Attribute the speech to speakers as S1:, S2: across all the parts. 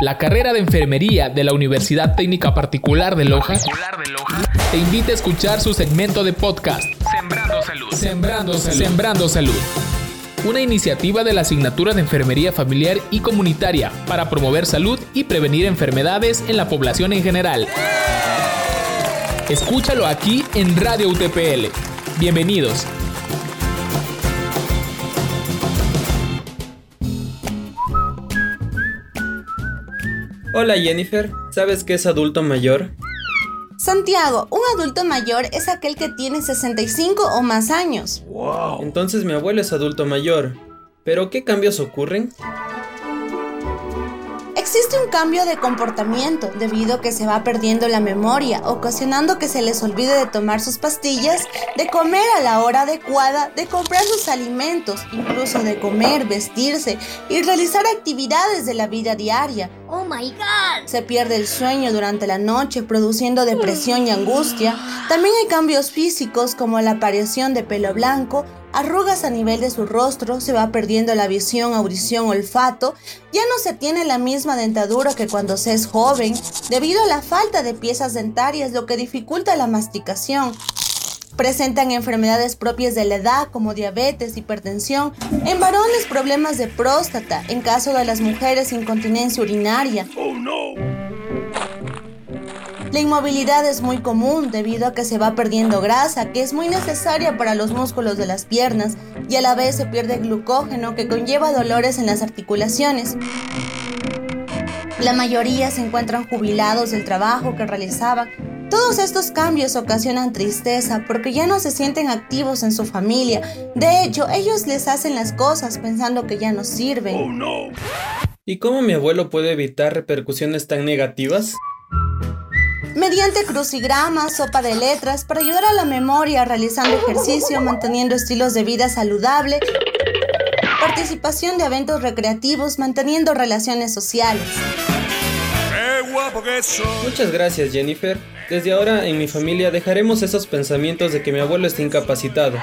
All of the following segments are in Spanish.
S1: La carrera de enfermería de la Universidad Técnica Particular de Loja, te invita a escuchar su segmento de podcast Sembrando Salud. Sembrando Salud. Sembrando Salud. Una iniciativa de la asignatura de Enfermería Familiar y Comunitaria para promover salud y prevenir enfermedades en la población en general. Escúchalo aquí en Radio UTPL. Bienvenidos.
S2: Hola Jennifer, ¿sabes qué es adulto mayor?
S3: Santiago, un adulto mayor es aquel que tiene 65 o más años.
S2: Wow. Entonces mi abuelo es adulto mayor. ¿Pero qué cambios ocurren?
S3: Existe un cambio de comportamiento debido a que se va perdiendo la memoria, ocasionando que se les olvide de tomar sus pastillas, de comer a la hora adecuada, de comprar sus alimentos, incluso de comer, vestirse y realizar actividades de la vida diaria.
S4: Oh my god.
S3: Se pierde el sueño durante la noche, produciendo depresión y angustia. También hay cambios físicos como la aparición de pelo blanco, arrugas a nivel de su rostro, se va perdiendo la visión, audición, olfato, ya no se tiene la misma dentadura que cuando se es joven, debido a la falta de piezas dentarias, lo que dificulta la masticación. Presentan enfermedades propias de la edad como diabetes, hipertensión, en varones problemas de próstata, en caso de las mujeres incontinencia urinaria. Oh, no. La inmovilidad es muy común debido a que se va perdiendo grasa, que es muy necesaria para los músculos de las piernas, y a la vez se pierde glucógeno, que conlleva dolores en las articulaciones. La mayoría se encuentran jubilados del trabajo que realizaban. Todos estos cambios ocasionan tristeza porque ya no se sienten activos en su familia. De hecho, ellos les hacen las cosas pensando que ya no sirven.
S2: Oh, ¿Y cómo mi abuelo puede evitar repercusiones tan negativas?
S3: mediante crucigramas, sopa de letras, para ayudar a la memoria, realizando ejercicio, manteniendo estilos de vida saludable, participación de eventos recreativos, manteniendo relaciones sociales.
S2: Muchas gracias Jennifer. Desde ahora en mi familia dejaremos esos pensamientos de que mi abuelo está incapacitado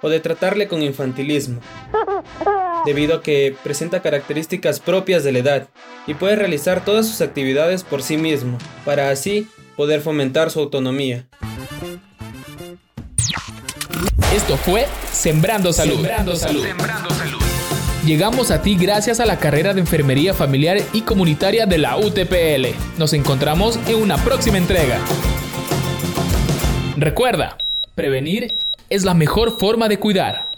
S2: o de tratarle con infantilismo debido a que presenta características propias de la edad y puede realizar todas sus actividades por sí mismo, para así poder fomentar su autonomía.
S1: Esto fue Sembrando Salud. Sembrando Salud. Llegamos a ti gracias a la carrera de Enfermería Familiar y Comunitaria de la UTPL. Nos encontramos en una próxima entrega. Recuerda, prevenir es la mejor forma de cuidar.